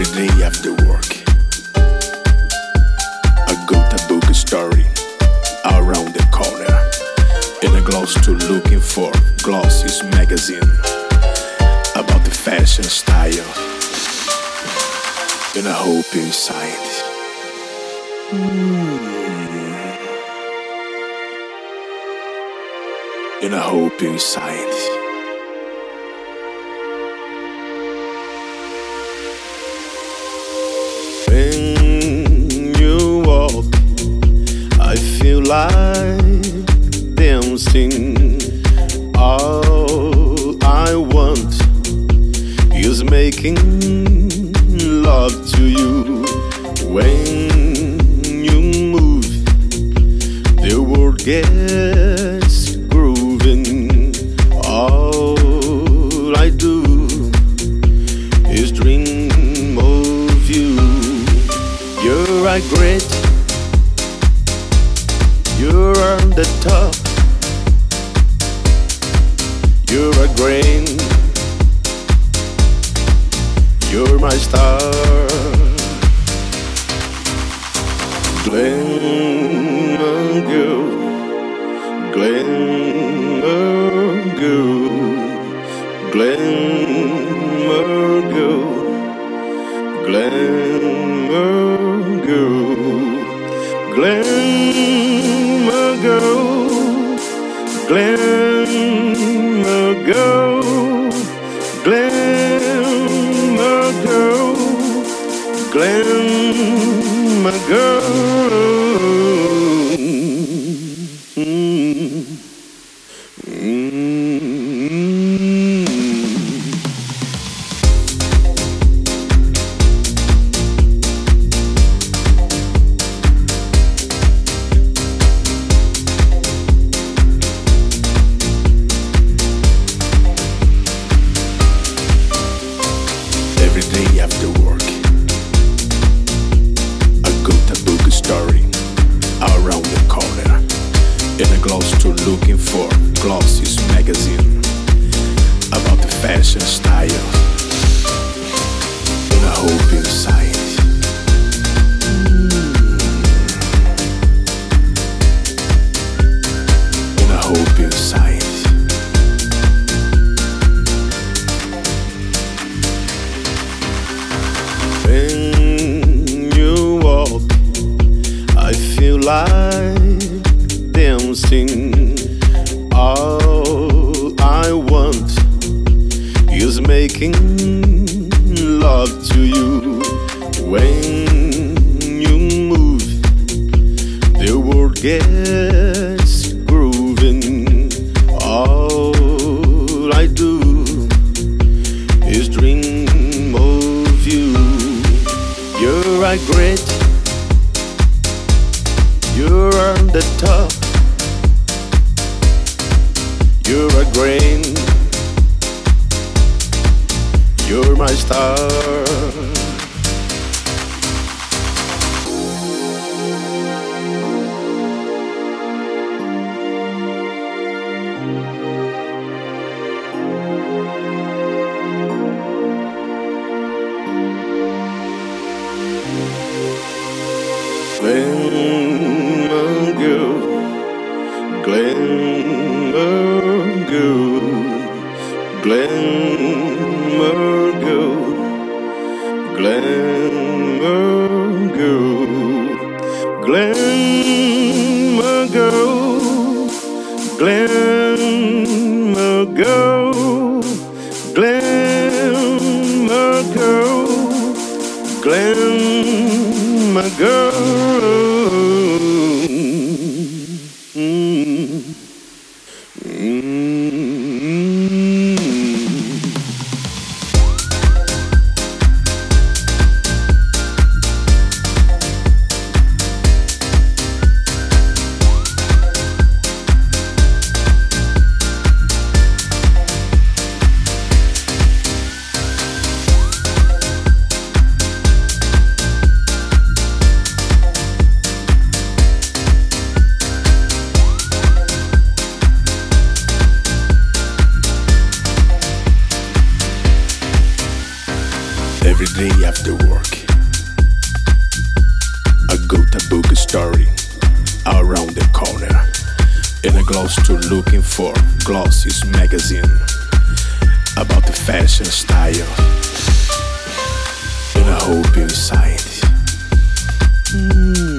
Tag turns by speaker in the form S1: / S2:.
S1: Every day after work, I go to book a story around the corner. In a gloss to looking for Glossy's magazine about the fashion style. And I hope inside. Hmm. And I hope inside. When you walk, I feel like dancing. All I want is making love to you. When you move, the world gets you're the top. You're a grain, you're my star. Glengargoyle, Glengargoyle, Glamour girl, Glengargoyle, Glengargoyle, Glengargoyle. Mm. Fashion style. And I hope inside. And I hope inside. When you walk, I feel like dancing. Making love to you. When you move, the world gets grooving. All I do is dream of you. You're a great, you're on the top. You're a grain, you're my star. Glamour girl, Glengargoyle, Glengargoyle, Glengargoyle, Glengargoyle, Glengargoyle. every day after work. I go to book a story around the corner. In a gloss to looking for Glossy's magazine about the fashion style. And a hope inside. Mm.